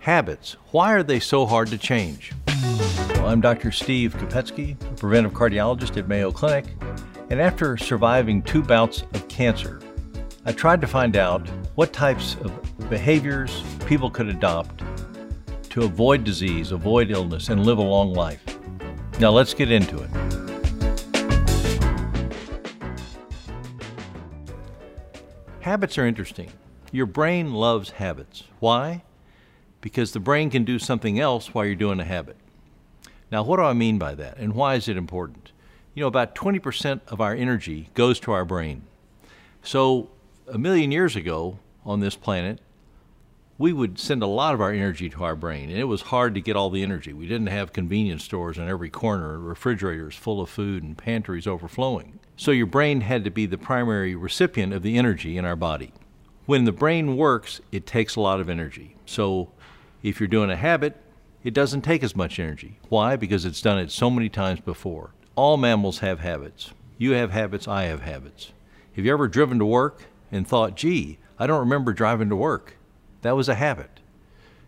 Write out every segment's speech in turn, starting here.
Habits. Why are they so hard to change? Well, I'm Dr. Steve Kopecky, a preventive cardiologist at Mayo Clinic, and after surviving two bouts of cancer, I tried to find out what types of behaviors people could adopt to avoid disease, avoid illness, and live a long life. Now let's get into it. Habits are interesting. Your brain loves habits. Why? Because the brain can do something else while you're doing a habit. Now, what do I mean by that, and why is it important? You know, about 20% of our energy goes to our brain. So, a million years ago on this planet, we would send a lot of our energy to our brain, and it was hard to get all the energy. We didn't have convenience stores on every corner, refrigerators full of food, and pantries overflowing. So your brain had to be the primary recipient of the energy in our body. When the brain works, it takes a lot of energy. So if you're doing a habit, it doesn't take as much energy. Why? Because it's done it so many times before. All mammals have habits. You have habits, I have habits. Have you ever driven to work and thought, gee, I don't remember driving to work? That was a habit.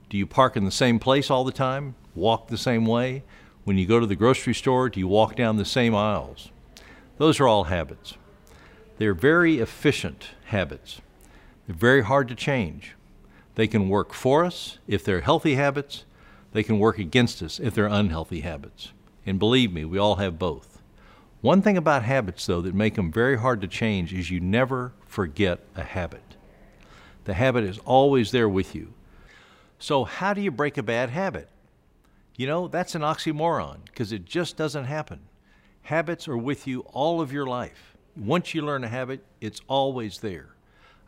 Do you park in the same place all the time? Walk the same way? When you go to the grocery store, do you walk down the same aisles? Those are all habits. They're very efficient habits. They're very hard to change. They can work for us if they're healthy habits. They can work against us if they're unhealthy habits. And believe me, we all have both. One thing about habits, though, that make them very hard to change is you never forget a habit. The habit is always there with you. So, how do you break a bad habit? You know, that's an oxymoron because it just doesn't happen. Habits are with you all of your life. Once you learn a habit, it's always there.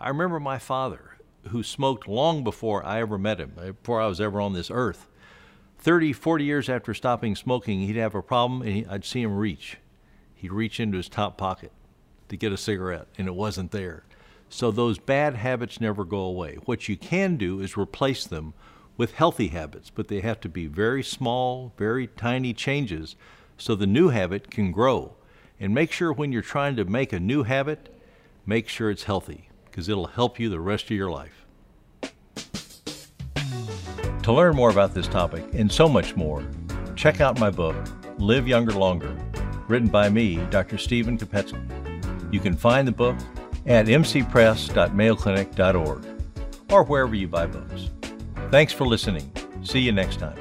I remember my father, who smoked long before I ever met him, uh, before I was ever on this earth. 30, 40 years after stopping smoking, he'd have a problem and he, I'd see him reach. He'd reach into his top pocket to get a cigarette, and it wasn't there. So those bad habits never go away. What you can do is replace them with healthy habits, but they have to be very small, very tiny changes so the new habit can grow. And make sure when you're trying to make a new habit, make sure it's healthy because it'll help you the rest of your life. To learn more about this topic and so much more, check out my book, Live Younger Longer, written by me, Dr. Stephen Kopecky. You can find the book at mcpress.mayoclinic.org or wherever you buy books. Thanks for listening. See you next time.